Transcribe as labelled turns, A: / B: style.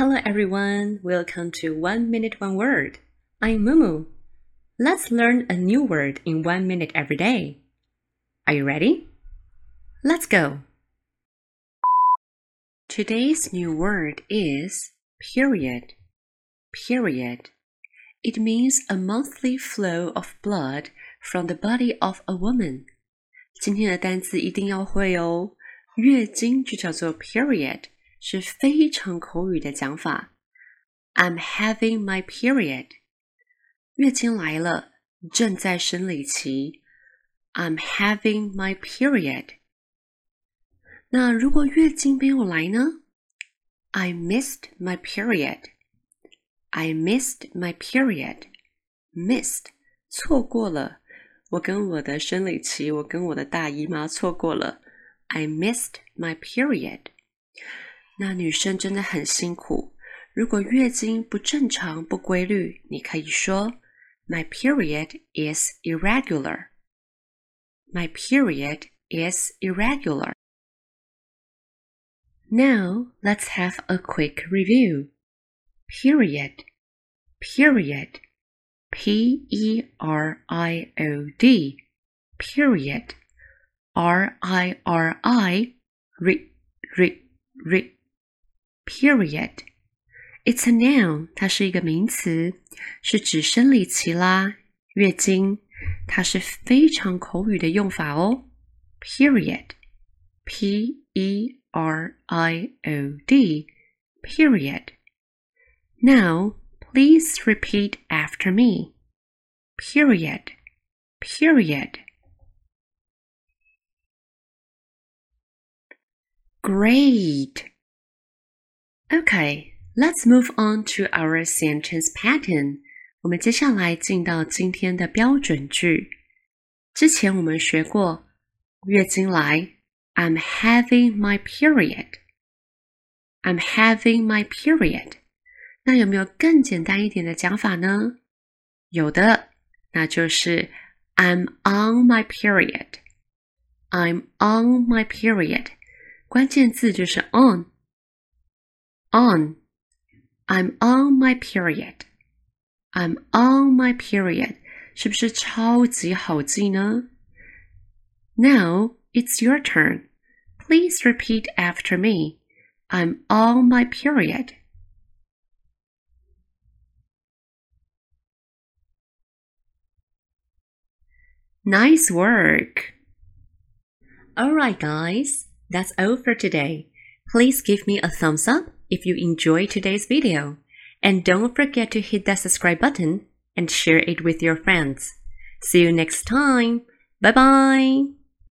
A: Hello everyone, welcome to One Minute One Word. I'm Mumu. Let's learn a new word in one minute every day. Are you ready? Let's go. Today's new word is period. Period. It means a monthly flow of blood from the body of a woman. 今天的单词一定要会哦。月经就叫做 period。 是非常口语的讲法。I'm having my period，月经来了，正在生理期。I'm having my period。那如果月经没有来呢？I missed my period。I missed my period。Missed，错过了。我跟我的生理期，我跟我的大姨妈错过了。I missed my period。那女生真的很辛苦。如果月经不正常、不规律，你可以说 My period is irregular. My period is irregular. Now let's have a quick review. Period. Period. P E R I O D. Period. R I R I. R, R, R. Period. It's a noun，它是一个名词，是指生理期啦、月经，它是非常口语的用法哦。Period. P E R I O D. Period. Now, please repeat after me. Period. Period. Great. Okay, let's move on to our sentence pattern. 我们接下来进到今天的标准句。之前我们学过月经来，I'm having my period. I'm having my period. 那有没有更简单一点的讲法呢？有的，那就是 I'm on my period. I'm on my period. 关键字就是 on。 on. I'm on my period. I'm on my period. 是不是超级好记呢？Now it's your turn. Please repeat after me. I'm on my period. Nice work! Alright, guys, that's all for today. Please give me a thumbs up if you enjoyed today's video. And don't forget to hit that subscribe button and share it with your friends. See you next time. Bye bye.